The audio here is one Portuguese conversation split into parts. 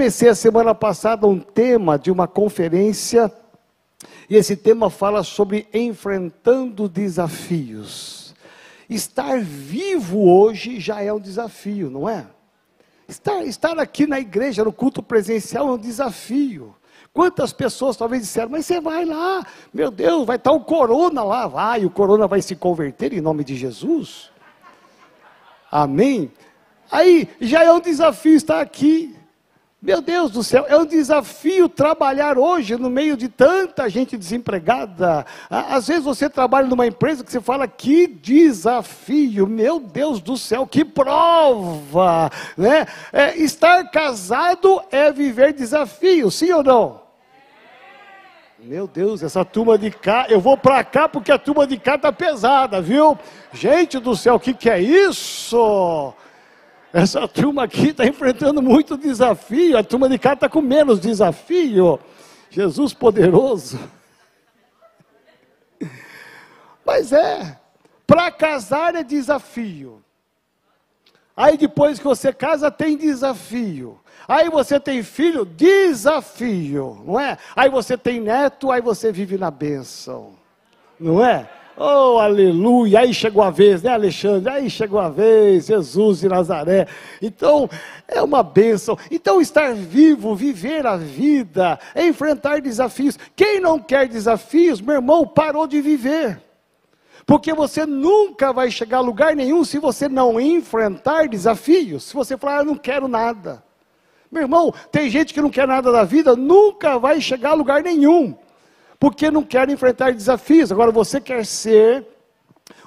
comecei a semana passada um tema de uma conferência, e esse tema fala sobre enfrentando desafios. Estar vivo hoje já é um desafio, não é? Estar, estar aqui na igreja, no culto presencial, é um desafio. Quantas pessoas talvez disseram, mas você vai lá, meu Deus, vai estar o corona lá, vai, o corona vai se converter em nome de Jesus. Amém? Aí já é um desafio estar aqui. Meu Deus do céu, é um desafio trabalhar hoje no meio de tanta gente desempregada. Às vezes você trabalha numa empresa que você fala, que desafio, meu Deus do céu, que prova. Né? É, estar casado é viver desafio, sim ou não? Meu Deus, essa turma de cá, eu vou para cá porque a turma de cá está pesada, viu? Gente do céu, o que, que é isso? Essa turma aqui está enfrentando muito desafio, a turma de cá está com menos desafio. Jesus poderoso. Mas é, para casar é desafio. Aí depois que você casa, tem desafio. Aí você tem filho, desafio, não é? Aí você tem neto, aí você vive na bênção, não é? Oh, aleluia! Aí chegou a vez, né, Alexandre? Aí chegou a vez, Jesus de Nazaré. Então, é uma bênção. Então, estar vivo, viver a vida, é enfrentar desafios. Quem não quer desafios, meu irmão, parou de viver. Porque você nunca vai chegar a lugar nenhum se você não enfrentar desafios. Se você falar, ah, eu não quero nada. Meu irmão, tem gente que não quer nada da vida, nunca vai chegar a lugar nenhum porque não quer enfrentar desafios. Agora você quer ser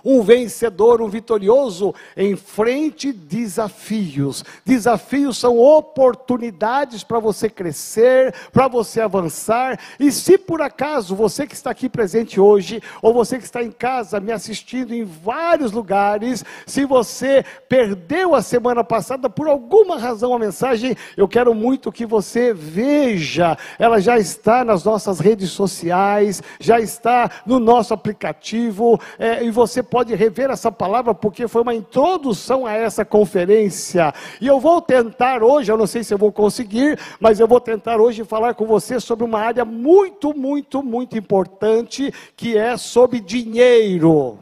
um vencedor, um vitorioso, enfrente desafios. Desafios são oportunidades para você crescer, para você avançar. E se por acaso você que está aqui presente hoje, ou você que está em casa me assistindo em vários lugares, se você perdeu a semana passada por alguma razão a mensagem, eu quero muito que você veja. Ela já está nas nossas redes sociais, já está no nosso aplicativo, é, e você pode rever essa palavra porque foi uma introdução a essa conferência. E eu vou tentar hoje, eu não sei se eu vou conseguir, mas eu vou tentar hoje falar com você sobre uma área muito, muito, muito importante, que é sobre dinheiro.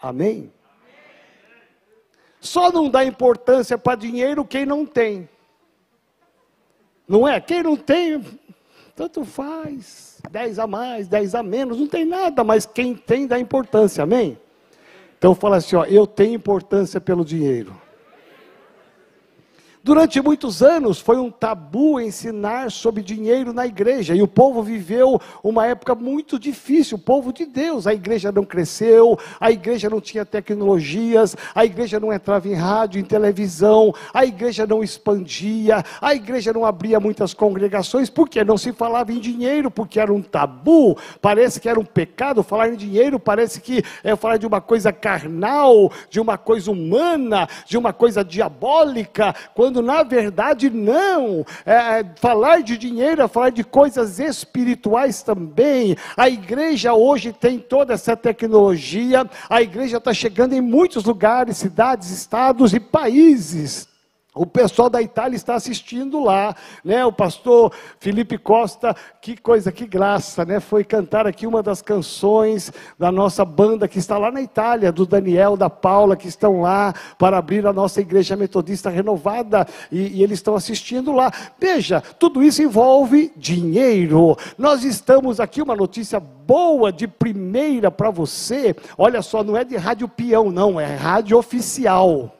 Amém? Só não dá importância para dinheiro quem não tem. Não é? Quem não tem, tanto faz. 10 a mais, 10 a menos, não tem nada, mas quem tem dá importância, amém? Então fala assim, ó, eu tenho importância pelo dinheiro. Durante muitos anos foi um tabu ensinar sobre dinheiro na igreja, e o povo viveu uma época muito difícil, o povo de Deus. A igreja não cresceu, a igreja não tinha tecnologias, a igreja não entrava em rádio, em televisão, a igreja não expandia, a igreja não abria muitas congregações, porque não se falava em dinheiro, porque era um tabu, parece que era um pecado falar em dinheiro, parece que é falar de uma coisa carnal, de uma coisa humana, de uma coisa diabólica, quando quando na verdade não. É, falar de dinheiro é falar de coisas espirituais também. A igreja hoje tem toda essa tecnologia, a igreja está chegando em muitos lugares, cidades, estados e países. O pessoal da Itália está assistindo lá, né? O pastor Felipe Costa, que coisa, que graça, né? Foi cantar aqui uma das canções da nossa banda que está lá na Itália, do Daniel, da Paula, que estão lá para abrir a nossa igreja metodista renovada e, e eles estão assistindo lá. Veja, tudo isso envolve dinheiro. Nós estamos aqui, uma notícia boa de primeira para você. Olha só, não é de rádio peão, não, é rádio oficial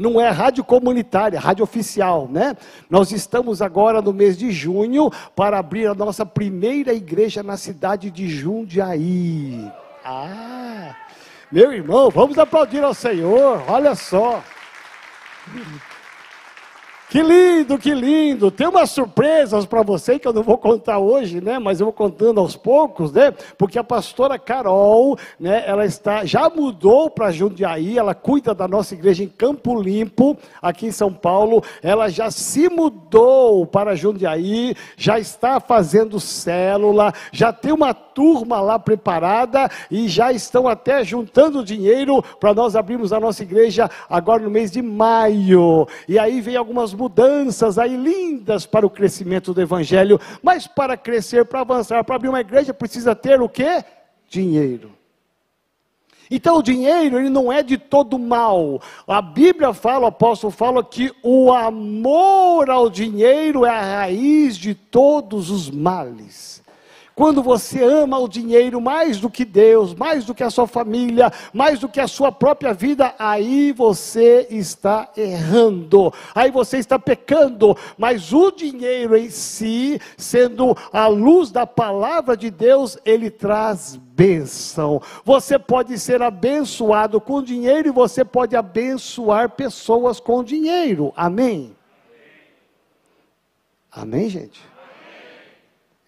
não é rádio comunitária, é rádio oficial, né? Nós estamos agora no mês de junho para abrir a nossa primeira igreja na cidade de Jundiaí. Ah, meu irmão, vamos aplaudir ao Senhor, olha só. Que lindo, que lindo. Tem umas surpresas para você que eu não vou contar hoje, né? Mas eu vou contando aos poucos, né? Porque a pastora Carol, né? Ela está já mudou para Jundiaí. Ela cuida da nossa igreja em Campo Limpo, aqui em São Paulo. Ela já se mudou para Jundiaí, já está fazendo célula, já tem uma turma lá preparada e já estão até juntando dinheiro para nós abrirmos a nossa igreja agora no mês de maio. E aí vem algumas mudanças aí lindas para o crescimento do evangelho, mas para crescer, para avançar, para abrir uma igreja precisa ter o quê? Dinheiro. Então o dinheiro, ele não é de todo mal. A Bíblia fala, o apóstolo fala que o amor ao dinheiro é a raiz de todos os males. Quando você ama o dinheiro mais do que Deus, mais do que a sua família, mais do que a sua própria vida, aí você está errando, aí você está pecando. Mas o dinheiro em si, sendo a luz da palavra de Deus, ele traz bênção. Você pode ser abençoado com dinheiro e você pode abençoar pessoas com dinheiro. Amém? Amém, gente?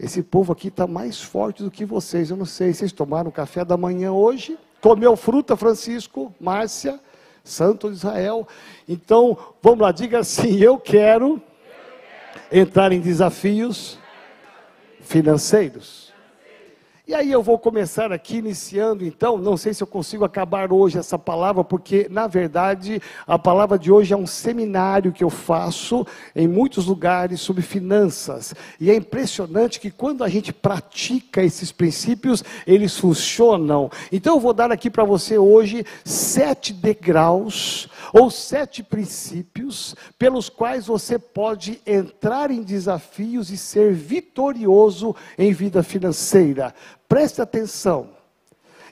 Esse povo aqui está mais forte do que vocês. Eu não sei, vocês tomaram café da manhã hoje? Comeu fruta, Francisco, Márcia, Santo Israel. Então, vamos lá, diga assim: eu quero entrar em desafios financeiros. E aí eu vou começar aqui iniciando então, não sei se eu consigo acabar hoje essa palavra, porque na verdade a palavra de hoje é um seminário que eu faço em muitos lugares sobre finanças. E é impressionante que quando a gente pratica esses princípios, eles funcionam. Então eu vou dar aqui para você hoje sete degraus ou sete princípios pelos quais você pode entrar em desafios e ser vitorioso em vida financeira. Preste atenção.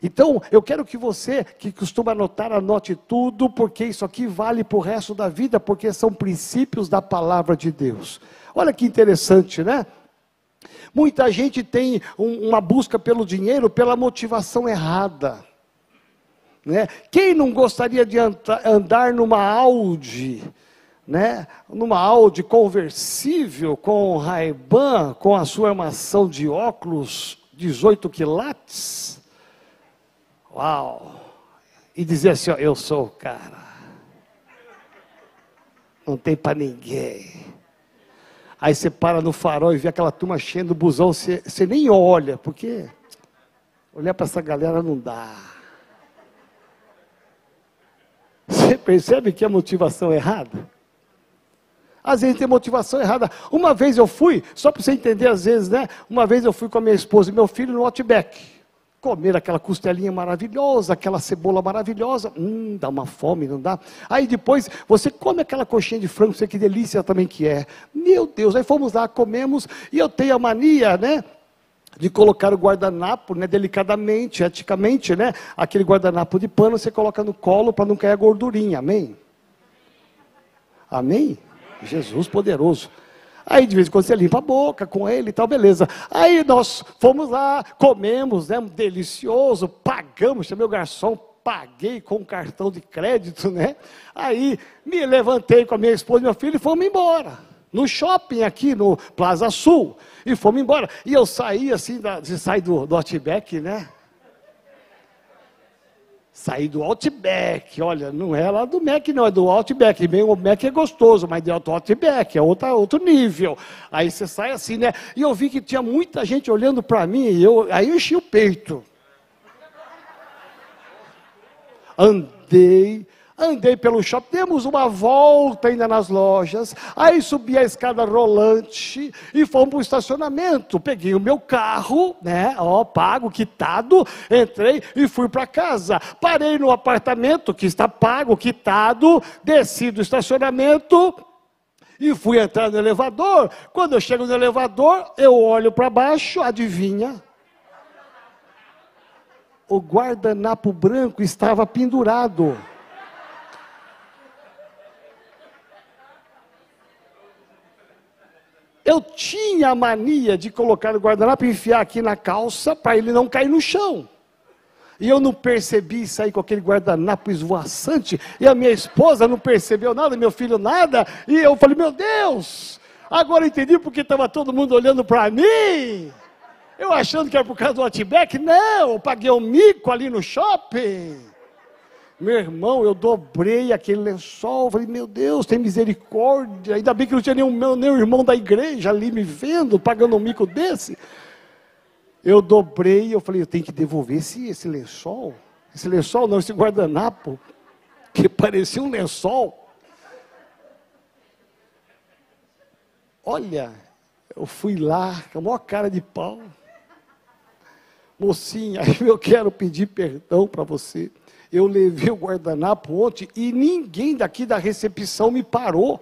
Então, eu quero que você, que costuma anotar, anote tudo, porque isso aqui vale para o resto da vida, porque são princípios da palavra de Deus. Olha que interessante, né? Muita gente tem um, uma busca pelo dinheiro pela motivação errada. Né? Quem não gostaria de andar numa Audi, né? numa Audi conversível com Ray-Ban, com a sua armação de óculos 18 quilates. Uau! E dizer assim: ó, eu sou o cara. Não tem para ninguém. Aí você para no farol e vê aquela turma cheia do busão, você, você nem olha, porque olhar para essa galera não dá. Você percebe que é motivação errada? Às vezes tem motivação errada. Uma vez eu fui, só para você entender, às vezes, né? Uma vez eu fui com a minha esposa e meu filho no Outback. Comer aquela costelinha maravilhosa, aquela cebola maravilhosa. Hum, dá uma fome, não dá? Aí depois você come aquela coxinha de frango, sei que delícia também que é. Meu Deus, aí fomos lá, comemos, e eu tenho a mania, né? de colocar o guardanapo, né, delicadamente, eticamente, né, aquele guardanapo de pano você coloca no colo para não cair a gordurinha, amém? Amém? Jesus poderoso. Aí de vez em quando você limpa a boca com ele e tal, beleza. Aí nós fomos lá, comemos, né? Delicioso, pagamos, chamei o garçom, paguei com cartão de crédito, né? Aí me levantei com a minha esposa e meu filho e fomos embora. No shopping aqui no Plaza Sul. E fomos embora. E eu saí assim, da, sai do, do Outback, né? Saí do Outback, olha, não é lá do Mac, não, é do Outback. Bem, o Mac é gostoso, mas é do Outback, é outra, outro nível. Aí você sai assim, né? E eu vi que tinha muita gente olhando para mim, e eu, aí eu enchi o peito. Andei andei pelo shopping, demos uma volta ainda nas lojas, aí subi a escada rolante e fomos para o estacionamento. Peguei o meu carro, né? Ó, pago, quitado, entrei e fui para casa. Parei no apartamento que está pago, quitado, desci do estacionamento, e fui entrar no elevador. Quando eu chego no elevador, eu olho para baixo, adivinha? O guardanapo branco estava pendurado. Eu tinha a mania de colocar o guardanapo e enfiar aqui na calça para ele não cair no chão. E eu não percebi sair com aquele guardanapo esvoaçante. E a minha esposa não percebeu nada, meu filho nada. E eu falei, meu Deus, agora entendi porque estava todo mundo olhando para mim. Eu achando que era por causa do Outback. Não, eu paguei um mico ali no shopping. Meu irmão, eu dobrei aquele lençol, falei, meu Deus, tem misericórdia. Ainda bem que não tinha nenhum, meu, nenhum irmão da igreja ali me vendo, pagando um mico desse. Eu dobrei, eu falei, eu tenho que devolver esse, esse lençol. Esse lençol não, esse guardanapo, que parecia um lençol. Olha, eu fui lá, com a maior cara de pau. Mocinha, eu quero pedir perdão para você. Eu levei o guardanapo ontem e ninguém daqui da recepção me parou.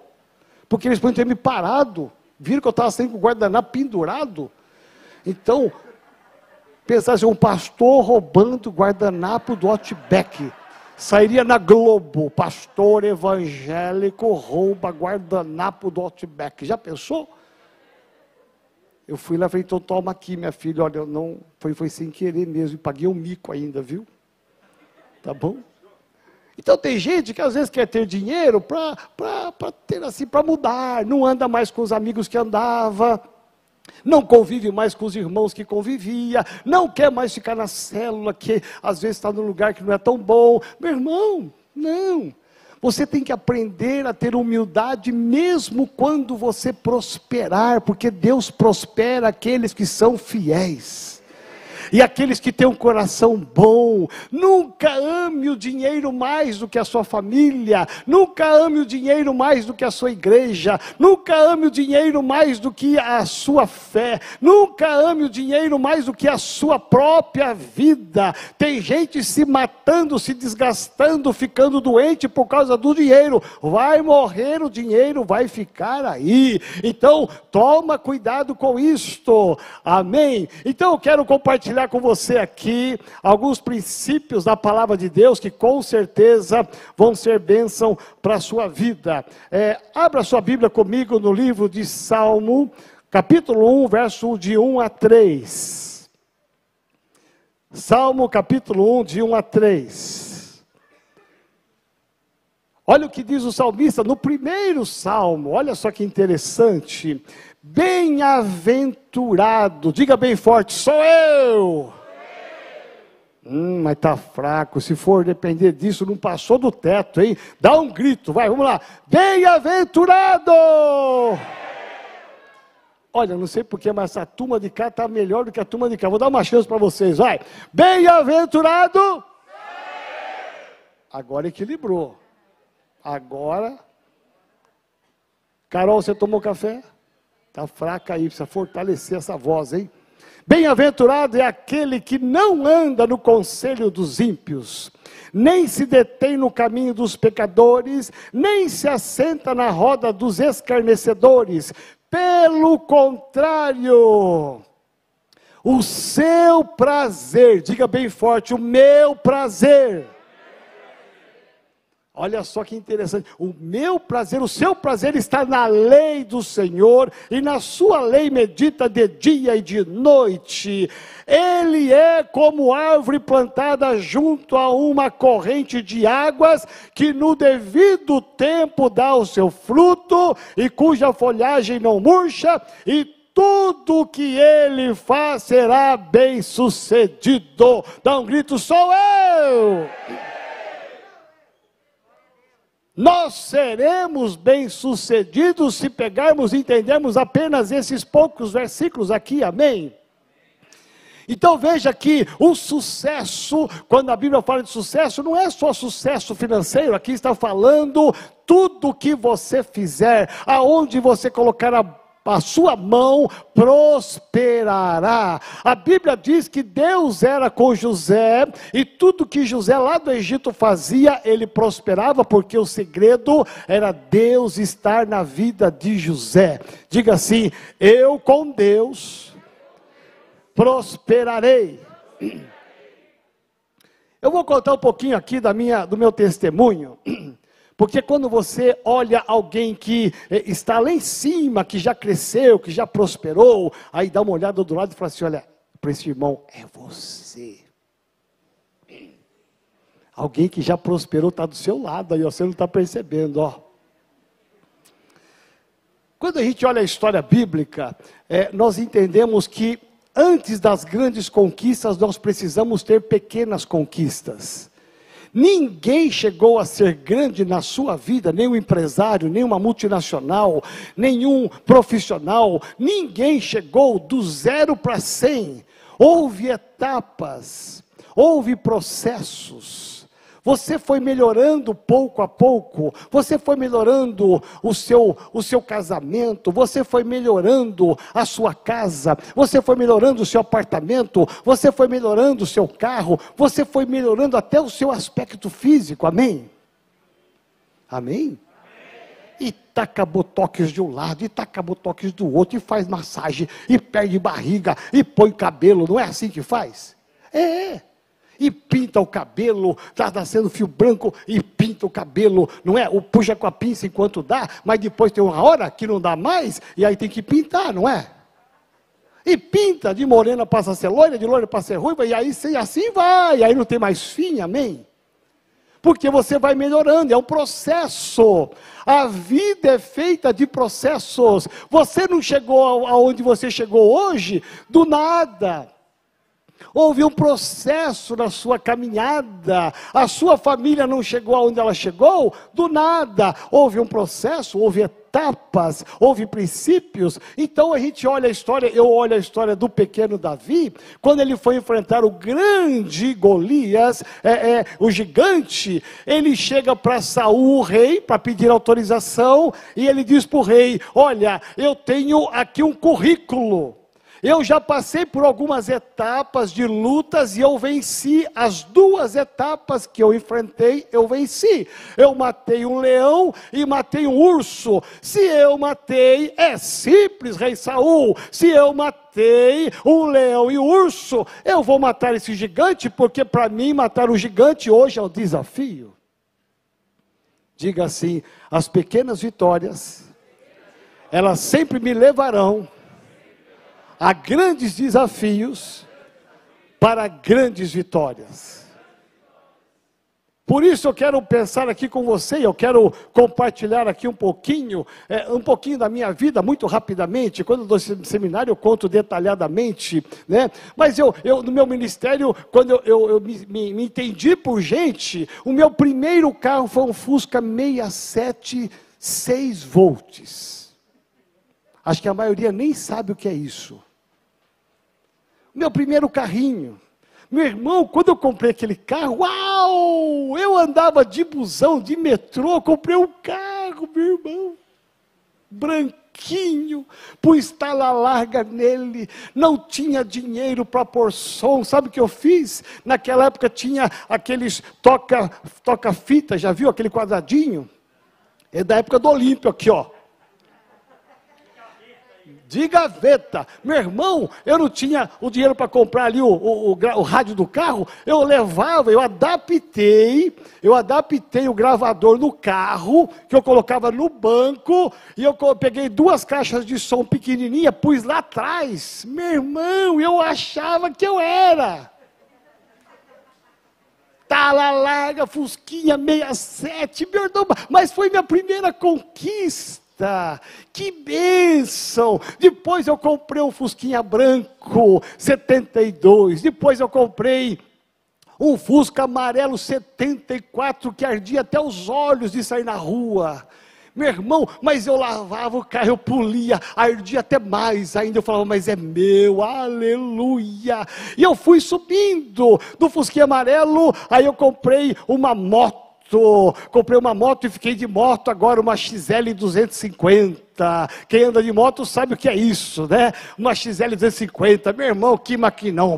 Porque eles podem ter me parado. Viram que eu estava saindo com o guardanapo pendurado. Então, pensasse um pastor roubando guardanapo do Outback. Sairia na Globo, pastor evangélico rouba guardanapo do Outback. Já pensou? Eu fui lá e falei, então toma aqui, minha filha. Olha, eu não, foi, foi sem querer mesmo. E paguei um mico ainda, viu? Tá bom? Então tem gente que às vezes quer ter dinheiro para ter assim, para mudar, não anda mais com os amigos que andava, não convive mais com os irmãos que convivia, não quer mais ficar na célula que às vezes está num lugar que não é tão bom. Meu irmão, não. Você tem que aprender a ter humildade mesmo quando você prosperar, porque Deus prospera aqueles que são fiéis e aqueles que têm um coração bom. Nunca ame o dinheiro mais do que a sua família, nunca ame o dinheiro mais do que a sua igreja, nunca ame o dinheiro mais do que a sua fé, nunca ame o dinheiro mais do que a sua própria vida. Tem gente se matando, se desgastando, ficando doente por causa do dinheiro. Vai morrer o dinheiro, vai ficar aí. Então, toma cuidado com isto. Amém. Então, eu quero compartilhar compartilhar com você aqui alguns princípios da palavra de Deus que com certeza vão ser bênção para a sua vida. É, abra sua Bíblia comigo no livro de Salmo, capítulo 1, verso de 1 a 3. Salmo capítulo 1, de 1 a 3. Olha o que diz o salmista no primeiro salmo, olha só que interessante. Bem-aventurado, diga bem forte, sou eu. Hum, mas tá fraco. Se for depender disso, não passou do teto, hein? Dá um grito, vai, vamos lá. Bem-aventurado! Olha, não sei porquê, mas essa turma de cá está melhor do que a turma de cá. Vou dar uma chance para vocês, vai. Bem-aventurado! Agora equilibrou. Agora. Carol, você tomou café? Está fraca aí, precisa fortalecer essa voz, hein? Bem-aventurado é aquele que não anda no conselho dos ímpios, nem se detém no caminho dos pecadores, nem se assenta na roda dos escarnecedores. Pelo contrário, o seu prazer, diga bem forte, o meu prazer Olha só que interessante. O meu prazer, o seu prazer está na lei do Senhor, e na sua lei medita de dia e de noite. Ele é como árvore plantada junto a uma corrente de águas, que no devido tempo dá o seu fruto, e cuja folhagem não murcha, e tudo que ele faz será bem sucedido. Dá um grito, sou eu! Nós seremos bem-sucedidos se pegarmos e entendermos apenas esses poucos versículos aqui, amém? Então veja que o sucesso, quando a Bíblia fala de sucesso, não é só sucesso financeiro, aqui está falando tudo que você fizer, aonde você colocar a a sua mão prosperará. A Bíblia diz que Deus era com José e tudo que José lá do Egito fazia, ele prosperava, porque o segredo era Deus estar na vida de José. Diga assim: Eu com Deus prosperarei. Eu vou contar um pouquinho aqui da minha, do meu testemunho. Porque quando você olha alguém que eh, está lá em cima, que já cresceu, que já prosperou, aí dá uma olhada do lado e fala assim: olha, para esse irmão, é você. Alguém que já prosperou está do seu lado, aí você não está percebendo, ó. Quando a gente olha a história bíblica, é, nós entendemos que antes das grandes conquistas, nós precisamos ter pequenas conquistas. Ninguém chegou a ser grande na sua vida, nenhum empresário, nenhuma multinacional, nenhum profissional, ninguém chegou do zero para cem. Houve etapas, houve processos. Você foi melhorando pouco a pouco, você foi melhorando o seu, o seu casamento, você foi melhorando a sua casa, você foi melhorando o seu apartamento, você foi melhorando o seu carro, você foi melhorando até o seu aspecto físico, amém? Amém? e taca botox de um lado, e taca botox do outro, e faz massagem, e perde barriga, e põe cabelo, não é assim que faz? É e pinta o cabelo, está nascendo fio branco e pinta o cabelo, não é? O puxa com a pinça enquanto dá, mas depois tem uma hora que não dá mais, e aí tem que pintar, não é? E pinta, de morena passa a ser loira, de loira passa a ser ruiva, e aí assim vai, aí não tem mais fim, amém? Porque você vai melhorando, é um processo. A vida é feita de processos. Você não chegou aonde você chegou hoje do nada. Houve um processo na sua caminhada. A sua família não chegou aonde ela chegou do nada. Houve um processo, houve etapas, houve princípios. Então a gente olha a história, eu olho a história do pequeno Davi, quando ele foi enfrentar o grande Golias, é, é, o gigante, ele chega para Saul, o rei, para pedir autorização, e ele diz para o rei: Olha, eu tenho aqui um currículo. Eu já passei por algumas etapas de lutas e eu venci as duas etapas que eu enfrentei, eu venci. Eu matei um leão e matei um urso. Se eu matei, é simples, rei Saul. Se eu matei um leão e um urso, eu vou matar esse gigante, porque para mim matar o gigante hoje é o desafio. Diga assim: as pequenas vitórias, elas sempre me levarão a grandes desafios para grandes vitórias. Por isso eu quero pensar aqui com você, eu quero compartilhar aqui um pouquinho, é, um pouquinho da minha vida, muito rapidamente. Quando eu dou seminário, eu conto detalhadamente, né? Mas eu, eu no meu ministério, quando eu, eu, eu me, me, me entendi por gente, o meu primeiro carro foi um Fusca 67 6 volts. Acho que a maioria nem sabe o que é isso meu primeiro carrinho. Meu irmão, quando eu comprei aquele carro, uau! Eu andava de busão, de metrô, comprei um carro, meu irmão. Branquinho, pus tala larga nele, não tinha dinheiro para pôr som. Sabe o que eu fiz? Naquela época tinha aqueles toca, toca já viu aquele quadradinho? É da época do Olímpio aqui, ó de gaveta. Meu irmão, eu não tinha o dinheiro para comprar ali o, o, o, o, rádio do carro, eu levava, eu adaptei, eu adaptei o gravador no carro, que eu colocava no banco, e eu peguei duas caixas de som pequenininha, pus lá atrás. Meu irmão, eu achava que eu era. Tala larga, Fusquinha 67, meu irmão, mas foi minha primeira conquista que bênção! Depois eu comprei um Fusquinha branco 72. Depois eu comprei um Fusca amarelo 74 que ardia até os olhos de sair na rua. Meu irmão, mas eu lavava o carro, eu polia, ardia até mais ainda. Eu falava, mas é meu, aleluia. E eu fui subindo do Fusquinha amarelo, aí eu comprei uma moto moto, comprei uma moto e fiquei de moto agora, uma XL 250. Quem anda de moto sabe o que é isso, né? Uma XL 250. Meu irmão, que maquinão.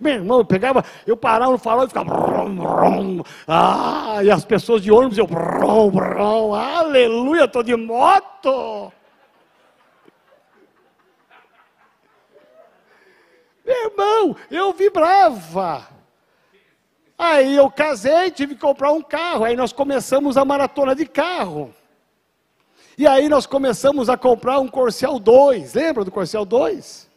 Meu irmão, eu pegava, eu parava no farol e ficava. Ah, e as pessoas de ônibus, eu. Aleluia, estou de moto. Meu irmão, eu vibrava. Aí eu casei, tive que comprar um carro. Aí nós começamos a maratona de carro. E aí nós começamos a comprar um Corcel 2. Lembra do Corcel 2?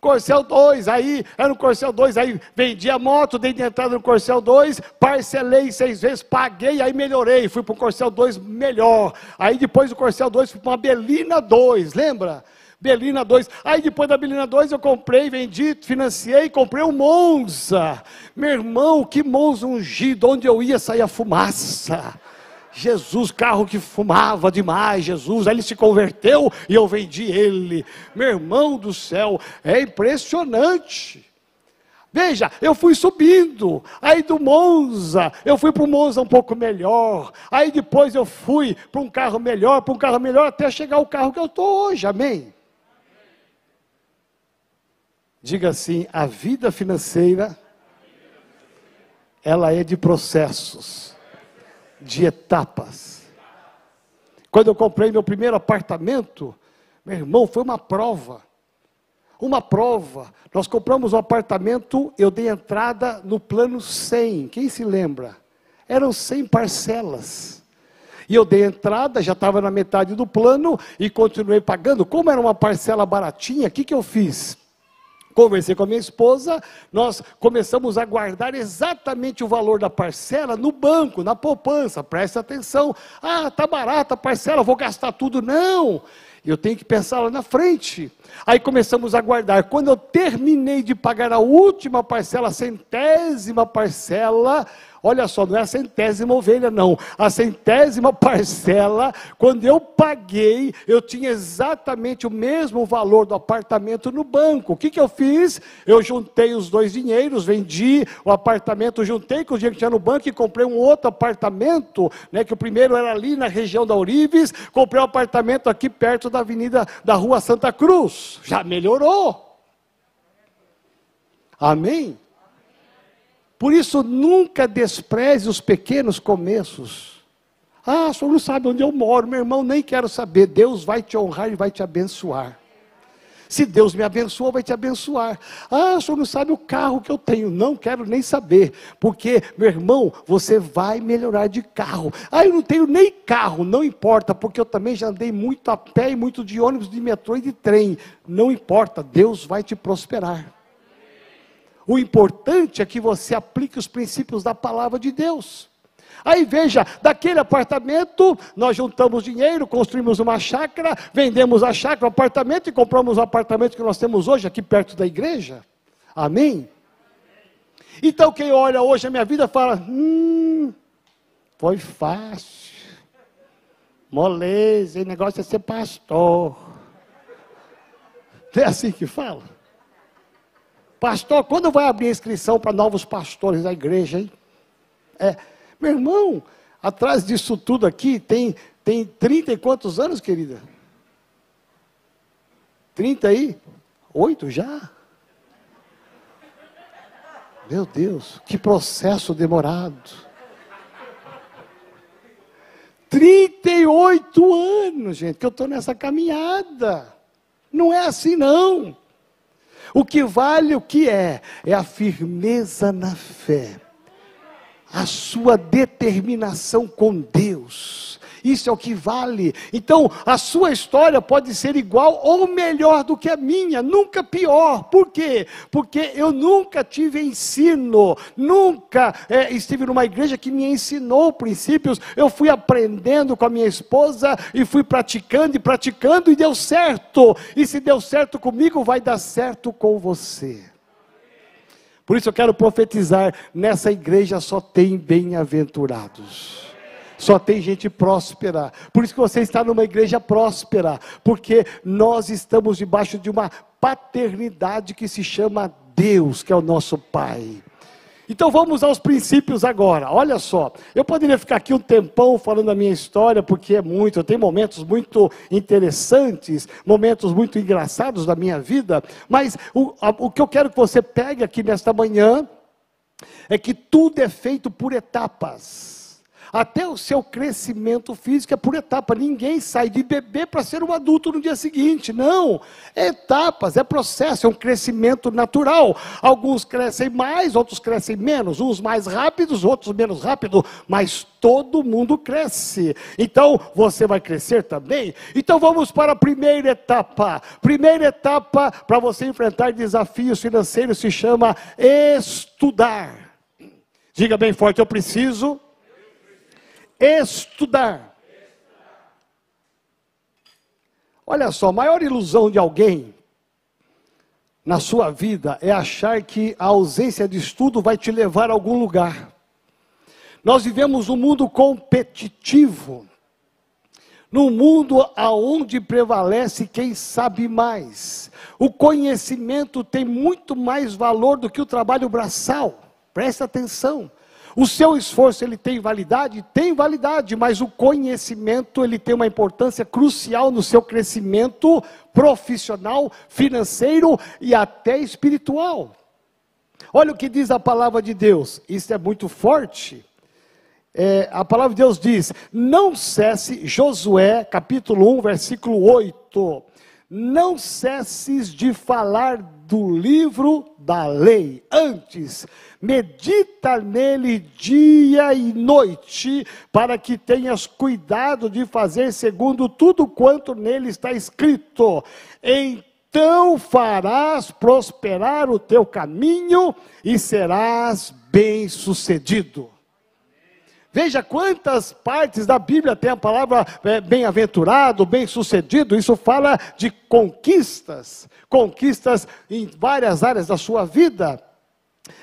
Corcel 2, aí era o Corcel 2, aí vendi a moto, dei de entrada no Corcel 2, parcelei seis vezes, paguei, aí melhorei, fui para o Corcel 2 melhor. Aí depois do Corcel 2 fui para uma Belina 2, lembra? Belina 2. Aí depois da Belina 2 eu comprei, vendi, financiei, comprei um Monza. Meu irmão, que Monza ungido, onde eu ia sair a fumaça. Jesus, carro que fumava demais, Jesus, aí ele se converteu e eu vendi ele. Meu irmão do céu, é impressionante. Veja, eu fui subindo. Aí do Monza, eu fui para o Monza um pouco melhor. Aí depois eu fui para um carro melhor, para um carro melhor, até chegar ao carro que eu estou hoje. Amém? Diga assim: a vida financeira, ela é de processos, de etapas. Quando eu comprei meu primeiro apartamento, meu irmão, foi uma prova. Uma prova. Nós compramos um apartamento, eu dei entrada no plano 100. Quem se lembra? Eram 100 parcelas. E eu dei entrada, já estava na metade do plano e continuei pagando. Como era uma parcela baratinha, o que, que eu fiz? Conversei com a minha esposa, nós começamos a guardar exatamente o valor da parcela no banco, na poupança. Presta atenção. Ah, tá barata a parcela, vou gastar tudo. Não! Eu tenho que pensar lá na frente. Aí começamos a guardar. Quando eu terminei de pagar a última parcela, a centésima parcela, Olha só, não é a centésima ovelha, não. A centésima parcela, quando eu paguei, eu tinha exatamente o mesmo valor do apartamento no banco. O que, que eu fiz? Eu juntei os dois dinheiros, vendi o apartamento, juntei com o dinheiro que tinha no banco e comprei um outro apartamento, né, que o primeiro era ali na região da Urives, comprei um apartamento aqui perto da avenida da Rua Santa Cruz. Já melhorou. Amém? Por isso, nunca despreze os pequenos começos. Ah, o senhor não sabe onde eu moro, meu irmão, nem quero saber. Deus vai te honrar e vai te abençoar. Se Deus me abençoa, vai te abençoar. Ah, o senhor não sabe o carro que eu tenho. Não quero nem saber. Porque, meu irmão, você vai melhorar de carro. Ah, eu não tenho nem carro. Não importa, porque eu também já andei muito a pé e muito de ônibus, de metrô e de trem. Não importa, Deus vai te prosperar. O importante é que você aplique os princípios da palavra de Deus. Aí veja, daquele apartamento, nós juntamos dinheiro, construímos uma chácara, vendemos a chácara, o apartamento e compramos o apartamento que nós temos hoje aqui perto da igreja. Amém? Então quem olha hoje a minha vida fala: hum, foi fácil, moleza, o negócio é ser pastor. É assim que fala? Pastor, quando vai abrir a inscrição para novos pastores da igreja, hein? É, meu irmão, atrás disso tudo aqui tem, tem 30 e quantos anos, querida? 30 aí? Oito já? Meu Deus, que processo demorado. 38 anos, gente, que eu estou nessa caminhada. Não é assim, não. O que vale o que é? É a firmeza na fé, a sua determinação com Deus, isso é o que vale. Então, a sua história pode ser igual ou melhor do que a minha, nunca pior. Por quê? Porque eu nunca tive ensino, nunca é, estive numa igreja que me ensinou princípios. Eu fui aprendendo com a minha esposa e fui praticando e praticando e deu certo. E se deu certo comigo, vai dar certo com você. Por isso eu quero profetizar: nessa igreja só tem bem-aventurados só tem gente próspera. Por isso que você está numa igreja próspera, porque nós estamos debaixo de uma paternidade que se chama Deus, que é o nosso Pai. Então vamos aos princípios agora. Olha só, eu poderia ficar aqui um tempão falando a minha história, porque é muito, eu tenho momentos muito interessantes, momentos muito engraçados da minha vida, mas o, a, o que eu quero que você pegue aqui nesta manhã é que tudo é feito por etapas. Até o seu crescimento físico é por etapa. Ninguém sai de bebê para ser um adulto no dia seguinte. Não. É etapas, é processo, é um crescimento natural. Alguns crescem mais, outros crescem menos. Uns mais rápidos, outros menos rápido. Mas todo mundo cresce. Então, você vai crescer também? Então, vamos para a primeira etapa. Primeira etapa para você enfrentar desafios financeiros se chama estudar. Diga bem forte: eu preciso estudar. Olha só, a maior ilusão de alguém na sua vida é achar que a ausência de estudo vai te levar a algum lugar. Nós vivemos um mundo competitivo. no mundo aonde prevalece quem sabe mais. O conhecimento tem muito mais valor do que o trabalho braçal. Presta atenção. O seu esforço ele tem validade? Tem validade, mas o conhecimento ele tem uma importância crucial no seu crescimento profissional, financeiro e até espiritual. Olha o que diz a palavra de Deus, isso é muito forte. É, a palavra de Deus diz: Não cesse, Josué, capítulo 1, versículo 8. Não cesses de falar do livro da lei. Antes, medita nele dia e noite, para que tenhas cuidado de fazer segundo tudo quanto nele está escrito. Então farás prosperar o teu caminho e serás bem-sucedido. Veja quantas partes da Bíblia tem a palavra é, bem-aventurado, bem-sucedido. Isso fala de conquistas, conquistas em várias áreas da sua vida.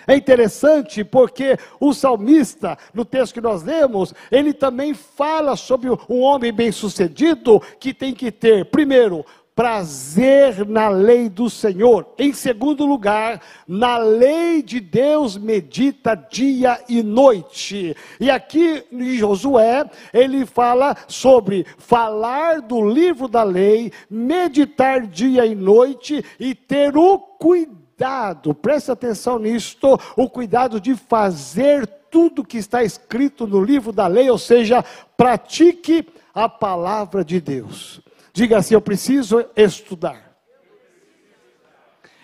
É interessante porque o salmista, no texto que nós lemos, ele também fala sobre um homem bem-sucedido que tem que ter, primeiro, prazer na lei do Senhor. Em segundo lugar, na lei de Deus medita dia e noite. E aqui em Josué, ele fala sobre falar do livro da lei, meditar dia e noite e ter o cuidado, preste atenção nisto, o cuidado de fazer tudo que está escrito no livro da lei, ou seja, pratique a palavra de Deus. Diga assim: eu preciso estudar.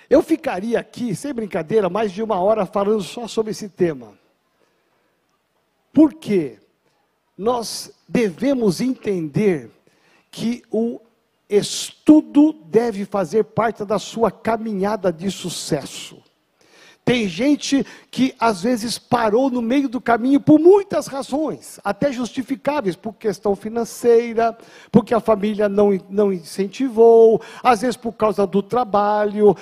Eu ficaria aqui, sem brincadeira, mais de uma hora falando só sobre esse tema. Por quê? Nós devemos entender que o estudo deve fazer parte da sua caminhada de sucesso. Tem gente que às vezes parou no meio do caminho por muitas razões, até justificáveis, por questão financeira, porque a família não, não incentivou, às vezes por causa do trabalho.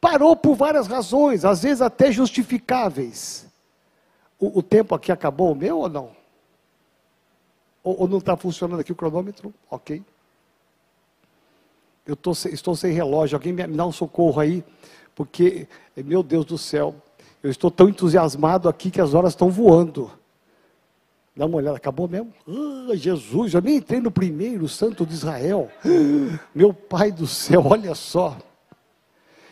Parou por várias razões, às vezes até justificáveis. O, o tempo aqui acabou, o meu ou não? Ou, ou não está funcionando aqui o cronômetro? Ok. Eu tô, estou sem relógio, alguém me, me dá um socorro aí porque, meu Deus do céu, eu estou tão entusiasmado aqui que as horas estão voando. Dá uma olhada, acabou mesmo? Ah, Jesus, eu nem entrei no primeiro santo de Israel. meu Pai do céu, olha só.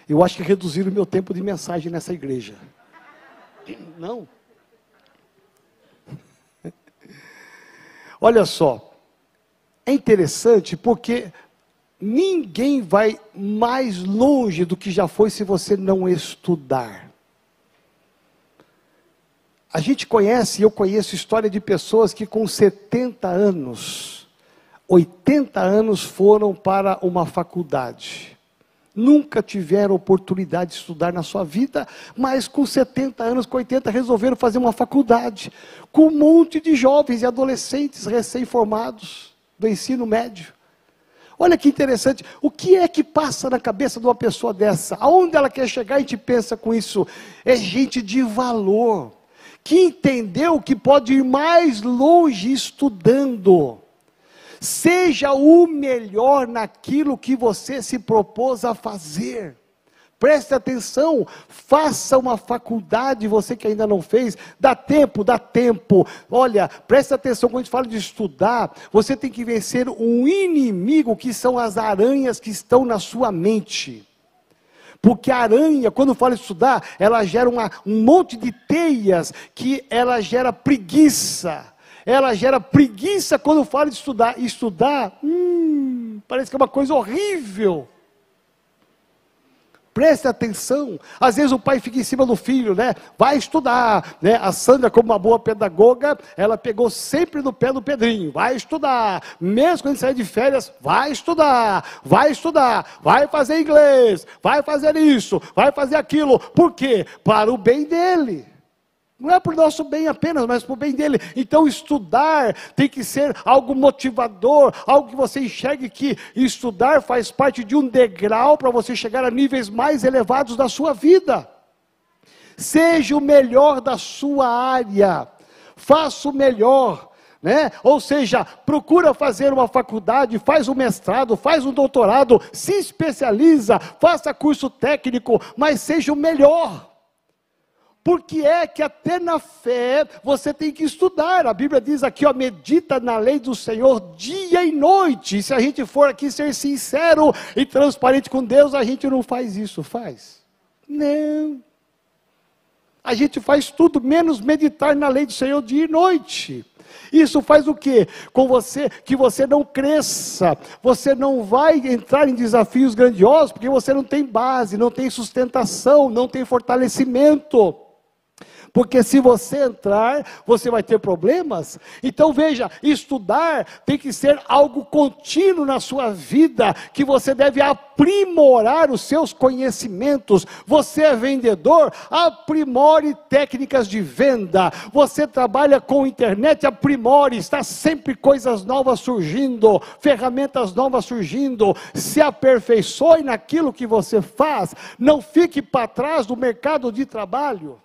Eu acho que reduziram o meu tempo de mensagem nessa igreja. Não. Olha só. É interessante porque Ninguém vai mais longe do que já foi se você não estudar. A gente conhece, eu conheço história de pessoas que com 70 anos, 80 anos foram para uma faculdade. Nunca tiveram oportunidade de estudar na sua vida, mas com 70 anos, com 80, resolveram fazer uma faculdade, com um monte de jovens e adolescentes recém-formados do ensino médio. Olha que interessante, o que é que passa na cabeça de uma pessoa dessa? Aonde ela quer chegar, a gente pensa com isso. É gente de valor, que entendeu que pode ir mais longe estudando. Seja o melhor naquilo que você se propôs a fazer. Preste atenção, faça uma faculdade, você que ainda não fez, dá tempo, dá tempo. Olha, preste atenção, quando a gente fala de estudar, você tem que vencer um inimigo que são as aranhas que estão na sua mente. Porque a aranha, quando fala estudar, ela gera uma, um monte de teias que ela gera preguiça. Ela gera preguiça quando fala de estudar. Estudar, hum, parece que é uma coisa horrível. Preste atenção. Às vezes o pai fica em cima do filho, né? Vai estudar, né? A Sandra, como uma boa pedagoga, ela pegou sempre no pé do Pedrinho. Vai estudar. Mesmo quando sair de férias, vai estudar. Vai estudar. Vai fazer inglês. Vai fazer isso. Vai fazer aquilo. Por quê? Para o bem dele. Não é por nosso bem apenas, mas por bem dele. Então, estudar tem que ser algo motivador, algo que você enxergue que estudar faz parte de um degrau para você chegar a níveis mais elevados da sua vida. Seja o melhor da sua área, faça o melhor. né? Ou seja, procura fazer uma faculdade, faz um mestrado, faz um doutorado, se especializa, faça curso técnico, mas seja o melhor. Porque é que até na fé você tem que estudar. A Bíblia diz aqui, ó, medita na lei do Senhor dia e noite. E se a gente for aqui ser sincero e transparente com Deus, a gente não faz isso, faz? Não. A gente faz tudo menos meditar na lei do Senhor dia e noite. Isso faz o quê? Com você, que você não cresça, você não vai entrar em desafios grandiosos, porque você não tem base, não tem sustentação, não tem fortalecimento. Porque se você entrar, você vai ter problemas. Então veja, estudar tem que ser algo contínuo na sua vida, que você deve aprimorar os seus conhecimentos. Você é vendedor, aprimore técnicas de venda. Você trabalha com internet, aprimore, está sempre coisas novas surgindo, ferramentas novas surgindo. Se aperfeiçoe naquilo que você faz. Não fique para trás do mercado de trabalho.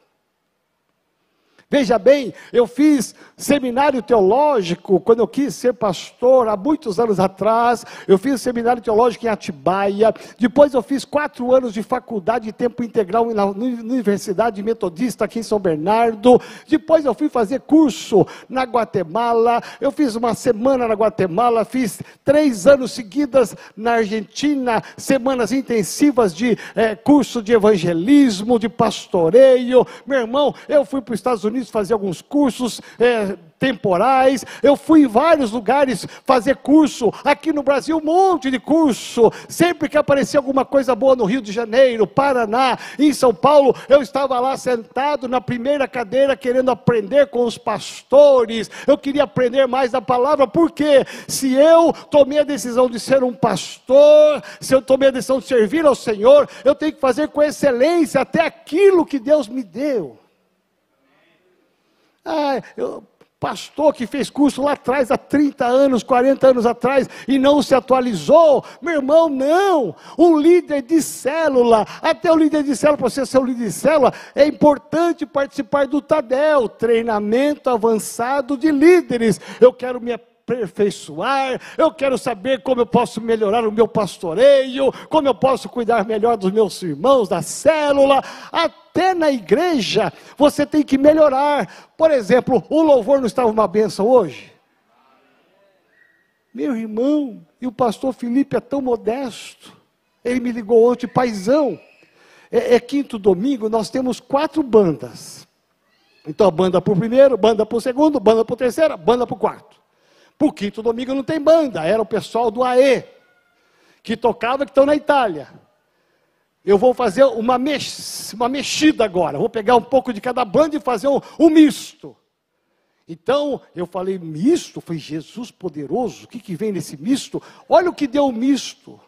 Veja bem, eu fiz seminário teológico quando eu quis ser pastor, há muitos anos atrás. Eu fiz seminário teológico em Atibaia. Depois eu fiz quatro anos de faculdade de tempo integral na Universidade Metodista aqui em São Bernardo. Depois eu fui fazer curso na Guatemala. Eu fiz uma semana na Guatemala. Fiz três anos seguidas na Argentina, semanas intensivas de é, curso de evangelismo, de pastoreio. Meu irmão, eu fui para os Estados Unidos Unidos fazer alguns cursos é, temporais. Eu fui em vários lugares fazer curso. Aqui no Brasil, um monte de curso. Sempre que aparecia alguma coisa boa no Rio de Janeiro, Paraná, em São Paulo, eu estava lá sentado na primeira cadeira querendo aprender com os pastores. Eu queria aprender mais da palavra, porque se eu tomei a decisão de ser um pastor, se eu tomei a decisão de servir ao Senhor, eu tenho que fazer com excelência até aquilo que Deus me deu. Ah, eu, pastor que fez curso lá atrás, há 30 anos, 40 anos atrás, e não se atualizou. Meu irmão, não. Um líder de célula, até o líder de célula, para você ser um líder de célula, é importante participar do TADEL, treinamento avançado de líderes. Eu quero me aperfeiçoar, eu quero saber como eu posso melhorar o meu pastoreio, como eu posso cuidar melhor dos meus irmãos da célula, até na igreja você tem que melhorar. Por exemplo, o louvor não estava uma benção hoje? Meu irmão, e o pastor Felipe é tão modesto, ele me ligou ontem, paizão, é, é quinto domingo, nós temos quatro bandas. Então, banda para o primeiro, banda para o segundo, banda para o terceiro, banda para o quarto. Por quinto domingo não tem banda, era o pessoal do AE, que tocava, que estão na Itália. Eu vou fazer uma, mex, uma mexida agora, vou pegar um pouco de cada banda e fazer um, um misto. Então, eu falei, misto? Foi Jesus poderoso, o que, que vem nesse misto? Olha o que deu o misto.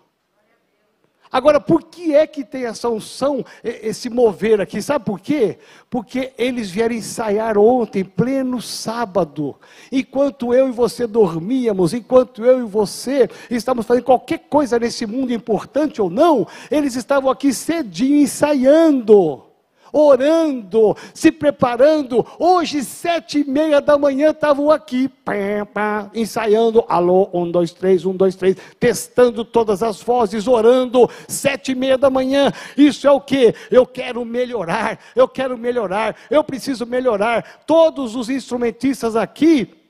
Agora, por que é que tem essa unção, esse mover aqui? Sabe por quê? Porque eles vieram ensaiar ontem, pleno sábado. Enquanto eu e você dormíamos, enquanto eu e você estávamos fazendo qualquer coisa nesse mundo, importante ou não, eles estavam aqui cedinho ensaiando orando, se preparando. Hoje, sete e meia da manhã, estavam aqui, pá, pá, ensaiando. Alô, um, dois, três, um, dois, três, testando todas as vozes, orando. Sete e meia da manhã. Isso é o que? Eu quero melhorar, eu quero melhorar, eu preciso melhorar. Todos os instrumentistas aqui,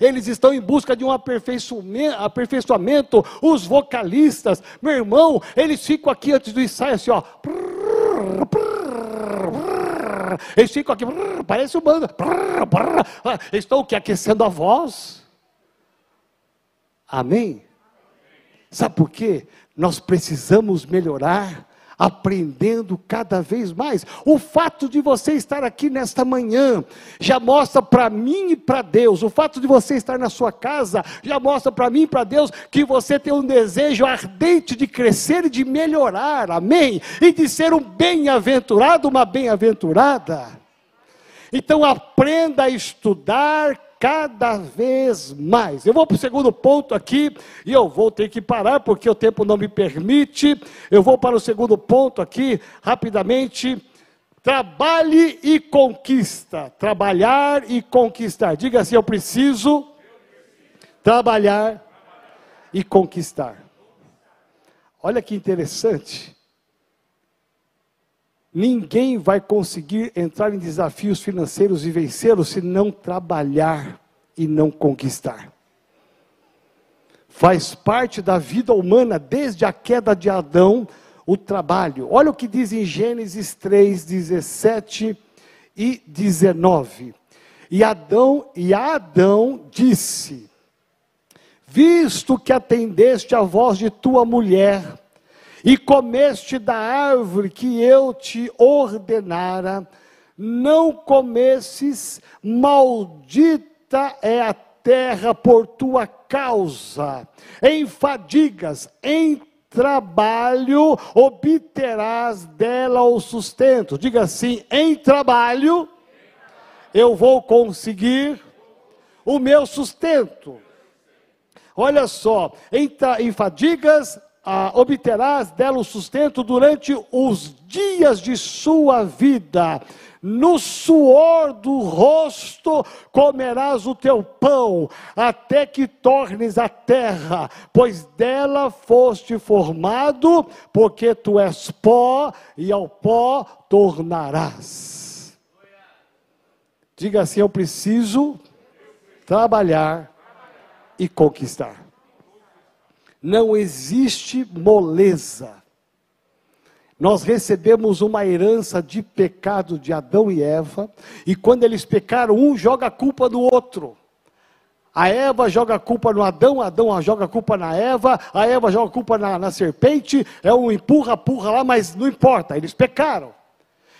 eles estão em busca de um aperfeiçoamento, os vocalistas, meu irmão, eles ficam aqui antes do ensaio assim, ó. Prrr, prrr, eles ficam aqui, parece o banda. Eles estão que aquecendo a voz. Amém? Sabe por quê? Nós precisamos melhorar aprendendo cada vez mais. O fato de você estar aqui nesta manhã já mostra para mim e para Deus. O fato de você estar na sua casa já mostra para mim e para Deus que você tem um desejo ardente de crescer e de melhorar. Amém? E de ser um bem-aventurado, uma bem-aventurada. Então aprenda a estudar cada vez mais. Eu vou para o segundo ponto aqui, e eu vou ter que parar porque o tempo não me permite. Eu vou para o segundo ponto aqui, rapidamente. Trabalhe e conquista. Trabalhar e conquistar. Diga assim: eu preciso trabalhar e conquistar. Olha que interessante. Ninguém vai conseguir entrar em desafios financeiros e vencê-los se não trabalhar e não conquistar. Faz parte da vida humana desde a queda de Adão o trabalho. Olha o que diz em Gênesis 3, 17 e 19. E Adão, e Adão disse: Visto que atendeste a voz de tua mulher, e comeste da árvore que eu te ordenara, não comesses, maldita é a terra por tua causa. Em fadigas, em trabalho obterás dela o sustento. Diga assim: em trabalho eu vou conseguir o meu sustento. Olha só, em, em fadigas ah, obterás dela o sustento durante os dias de sua vida no suor do rosto comerás o teu pão, até que tornes a terra, pois dela foste formado, porque tu és pó, e ao pó tornarás. Diga assim: eu preciso trabalhar e conquistar. Não existe moleza nós recebemos uma herança de pecado de Adão e Eva, e quando eles pecaram, um joga a culpa no outro. A Eva joga a culpa no Adão, Adão joga a culpa na Eva, a Eva joga a culpa na, na serpente, é um empurra, empurra lá, mas não importa, eles pecaram.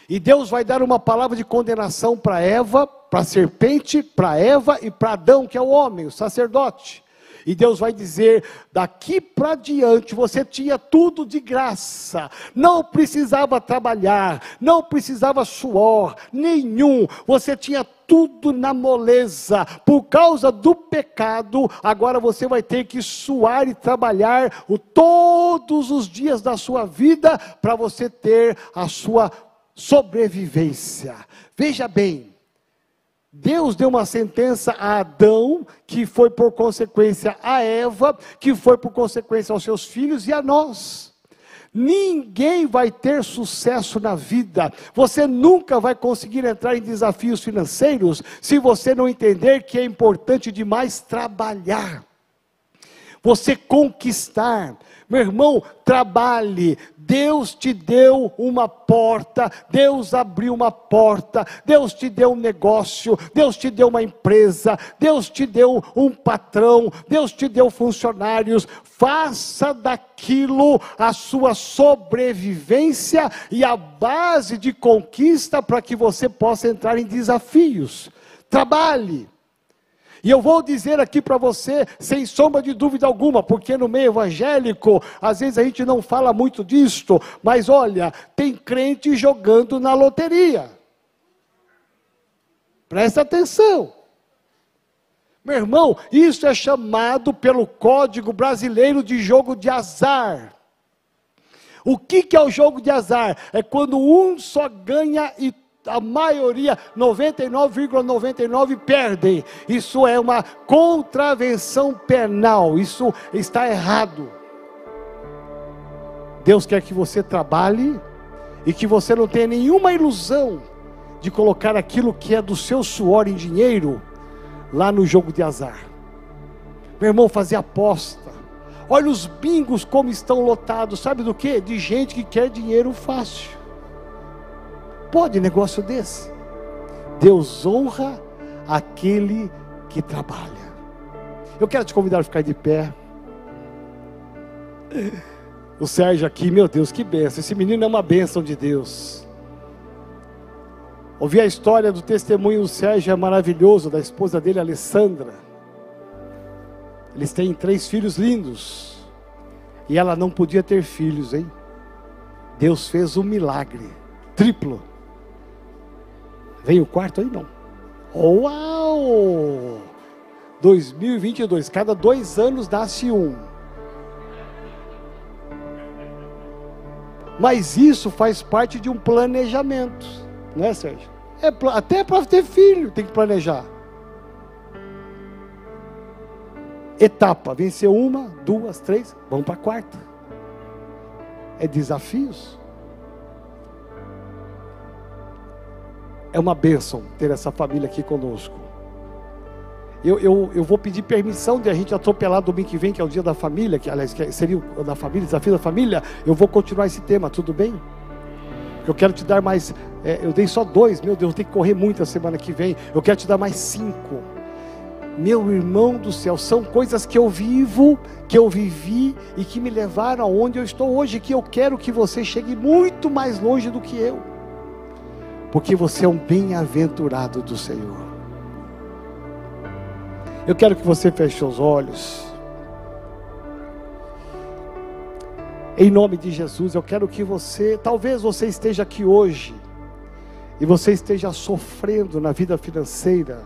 E Deus vai dar uma palavra de condenação para Eva, para a serpente, para Eva e para Adão, que é o homem, o sacerdote. E Deus vai dizer: daqui para diante você tinha tudo de graça, não precisava trabalhar, não precisava suor nenhum, você tinha tudo na moleza, por causa do pecado, agora você vai ter que suar e trabalhar o, todos os dias da sua vida para você ter a sua sobrevivência. Veja bem, Deus deu uma sentença a Adão, que foi por consequência a Eva, que foi por consequência aos seus filhos e a nós. Ninguém vai ter sucesso na vida. Você nunca vai conseguir entrar em desafios financeiros se você não entender que é importante demais trabalhar. Você conquistar. Meu irmão, trabalhe, Deus te deu uma porta, Deus abriu uma porta, Deus te deu um negócio, Deus te deu uma empresa, Deus te deu um patrão, Deus te deu funcionários. Faça daquilo a sua sobrevivência e a base de conquista para que você possa entrar em desafios. Trabalhe. E eu vou dizer aqui para você, sem sombra de dúvida alguma, porque no meio evangélico, às vezes a gente não fala muito disto, mas olha, tem crente jogando na loteria. Presta atenção. Meu irmão, isso é chamado pelo Código Brasileiro de jogo de azar. O que, que é o jogo de azar? É quando um só ganha e a maioria, 99,99 ,99 perdem. Isso é uma contravenção penal. Isso está errado. Deus quer que você trabalhe e que você não tenha nenhuma ilusão de colocar aquilo que é do seu suor em dinheiro lá no jogo de azar. Meu irmão, fazer aposta. Olha os bingos como estão lotados, sabe do que? De gente que quer dinheiro fácil. Pode negócio desse? Deus honra aquele que trabalha. Eu quero te convidar a ficar de pé. O Sérgio aqui, meu Deus, que benção. Esse menino é uma bênção de Deus. Ouvir a história do testemunho do Sérgio é maravilhoso, da esposa dele, Alessandra. Eles têm três filhos lindos. E ela não podia ter filhos, hein? Deus fez um milagre triplo. Vem o quarto aí? Não. Uau! 2022, cada dois anos nasce um. Mas isso faz parte de um planejamento, né, Sérgio? É, até para ter filho tem que planejar. etapa. Venceu uma, duas, três, vamos para a quarta. É desafios. É uma bênção ter essa família aqui conosco. Eu, eu, eu vou pedir permissão de a gente atropelar domingo que vem, que é o dia da família, que aliás que seria o da família, desafio da família. Eu vou continuar esse tema, tudo bem? Eu quero te dar mais. É, eu dei só dois, meu Deus, eu tenho que correr muito a semana que vem. Eu quero te dar mais cinco. Meu irmão do céu, são coisas que eu vivo, que eu vivi e que me levaram aonde eu estou hoje. Que eu quero que você chegue muito mais longe do que eu, porque você é um bem-aventurado do Senhor. Eu quero que você feche os olhos. Em nome de Jesus, eu quero que você, talvez você esteja aqui hoje e você esteja sofrendo na vida financeira,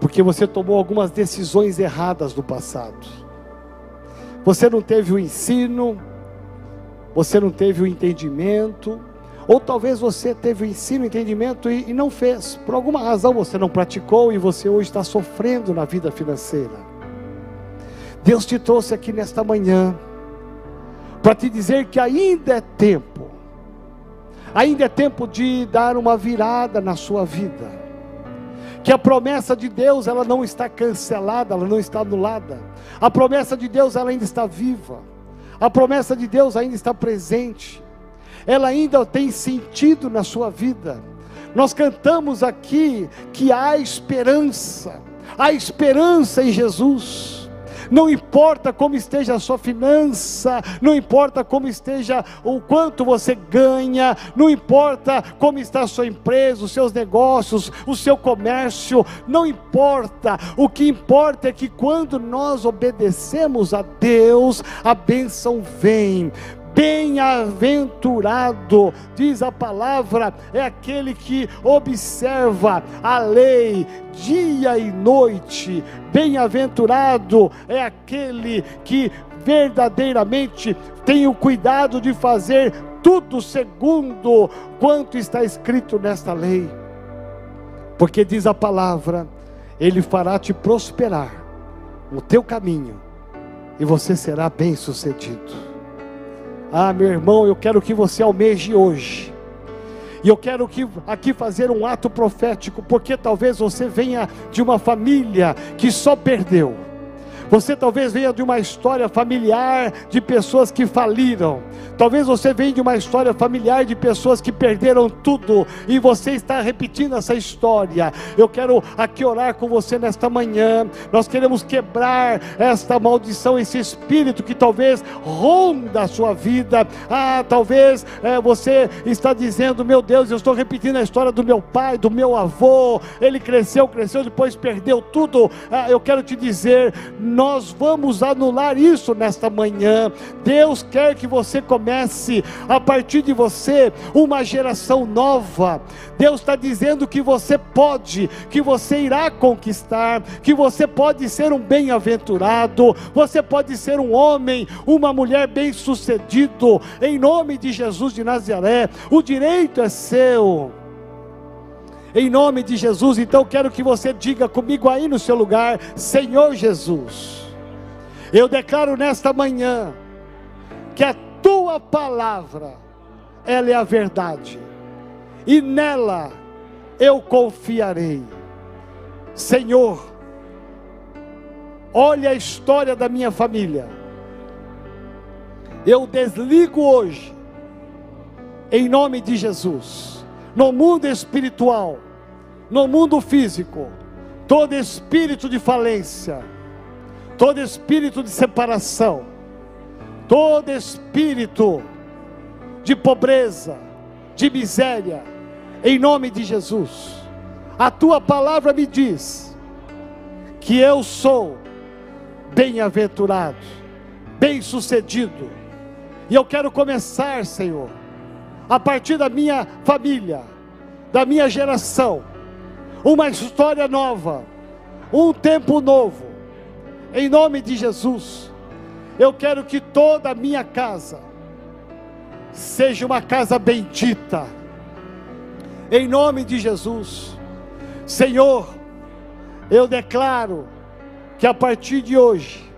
porque você tomou algumas decisões erradas no passado. Você não teve o ensino, você não teve o entendimento, ou talvez você teve o ensino, o entendimento e, e não fez. Por alguma razão você não praticou e você hoje está sofrendo na vida financeira. Deus te trouxe aqui nesta manhã para te dizer que ainda é tempo, ainda é tempo de dar uma virada na sua vida. Que a promessa de Deus ela não está cancelada, ela não está anulada. A promessa de Deus ela ainda está viva. A promessa de Deus ainda está presente ela ainda tem sentido na sua vida. Nós cantamos aqui que há esperança, há esperança em Jesus. Não importa como esteja a sua finança, não importa como esteja o quanto você ganha, não importa como está a sua empresa, os seus negócios, o seu comércio, não importa. O que importa é que quando nós obedecemos a Deus, a bênção vem. Bem-aventurado, diz a palavra, é aquele que observa a lei dia e noite. Bem-aventurado é aquele que verdadeiramente tem o cuidado de fazer tudo segundo quanto está escrito nesta lei. Porque diz a palavra, ele fará te prosperar no teu caminho e você será bem-sucedido. Ah, meu irmão, eu quero que você almeje hoje. E eu quero que, aqui fazer um ato profético, porque talvez você venha de uma família que só perdeu você talvez venha de uma história familiar de pessoas que faliram. Talvez você venha de uma história familiar de pessoas que perderam tudo e você está repetindo essa história. Eu quero aqui orar com você nesta manhã. Nós queremos quebrar esta maldição, esse espírito que talvez ronda a sua vida. Ah, talvez é, você está dizendo: Meu Deus, eu estou repetindo a história do meu pai, do meu avô. Ele cresceu, cresceu, depois perdeu tudo. Ah, eu quero te dizer: nós vamos anular isso nesta manhã. Deus quer que você comece a partir de você uma geração nova. Deus está dizendo que você pode, que você irá conquistar, que você pode ser um bem-aventurado, você pode ser um homem, uma mulher bem-sucedido, em nome de Jesus de Nazaré. O direito é seu. Em nome de Jesus, então quero que você diga comigo aí no seu lugar: Senhor Jesus, eu declaro nesta manhã que a tua palavra, ela é a verdade, e nela eu confiarei. Senhor, olha a história da minha família. Eu desligo hoje, em nome de Jesus no mundo espiritual, no mundo físico, todo espírito de falência, todo espírito de separação, todo espírito de pobreza, de miséria, em nome de Jesus. A tua palavra me diz que eu sou bem-aventurado, bem-sucedido, e eu quero começar, Senhor, a partir da minha família, da minha geração, uma história nova, um tempo novo, em nome de Jesus. Eu quero que toda a minha casa seja uma casa bendita, em nome de Jesus. Senhor, eu declaro que a partir de hoje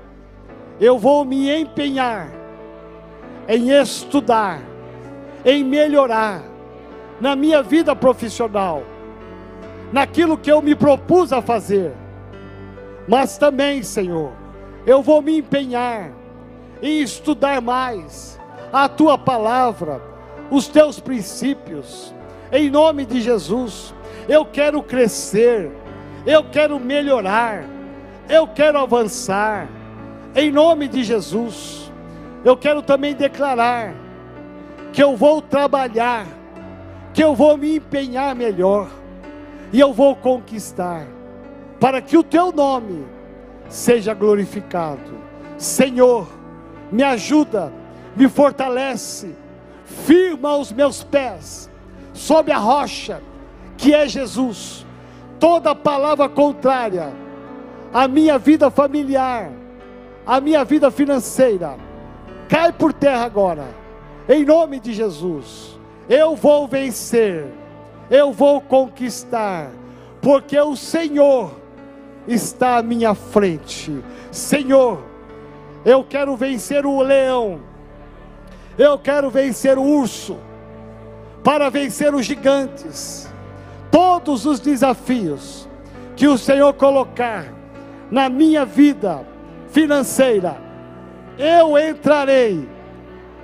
eu vou me empenhar em estudar, em melhorar na minha vida profissional, naquilo que eu me propus a fazer. Mas também, Senhor, eu vou me empenhar em estudar mais a tua palavra, os teus princípios, em nome de Jesus. Eu quero crescer, eu quero melhorar, eu quero avançar, em nome de Jesus. Eu quero também declarar que eu vou trabalhar, que eu vou me empenhar melhor, e eu vou conquistar, para que o teu nome seja glorificado. Senhor, me ajuda, me fortalece, firma os meus pés sob a rocha, que é Jesus. Toda palavra contrária à minha vida familiar, à minha vida financeira, cai por terra agora, em nome de Jesus. Eu vou vencer, eu vou conquistar, porque o Senhor está à minha frente. Senhor, eu quero vencer o leão, eu quero vencer o urso, para vencer os gigantes, todos os desafios que o Senhor colocar na minha vida financeira, eu entrarei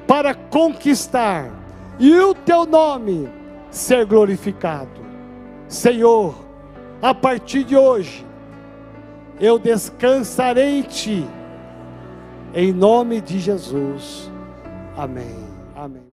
para conquistar e o teu nome ser glorificado. Senhor, a partir de hoje, eu descansarei em Ti, em nome de Jesus. Amém. Amém.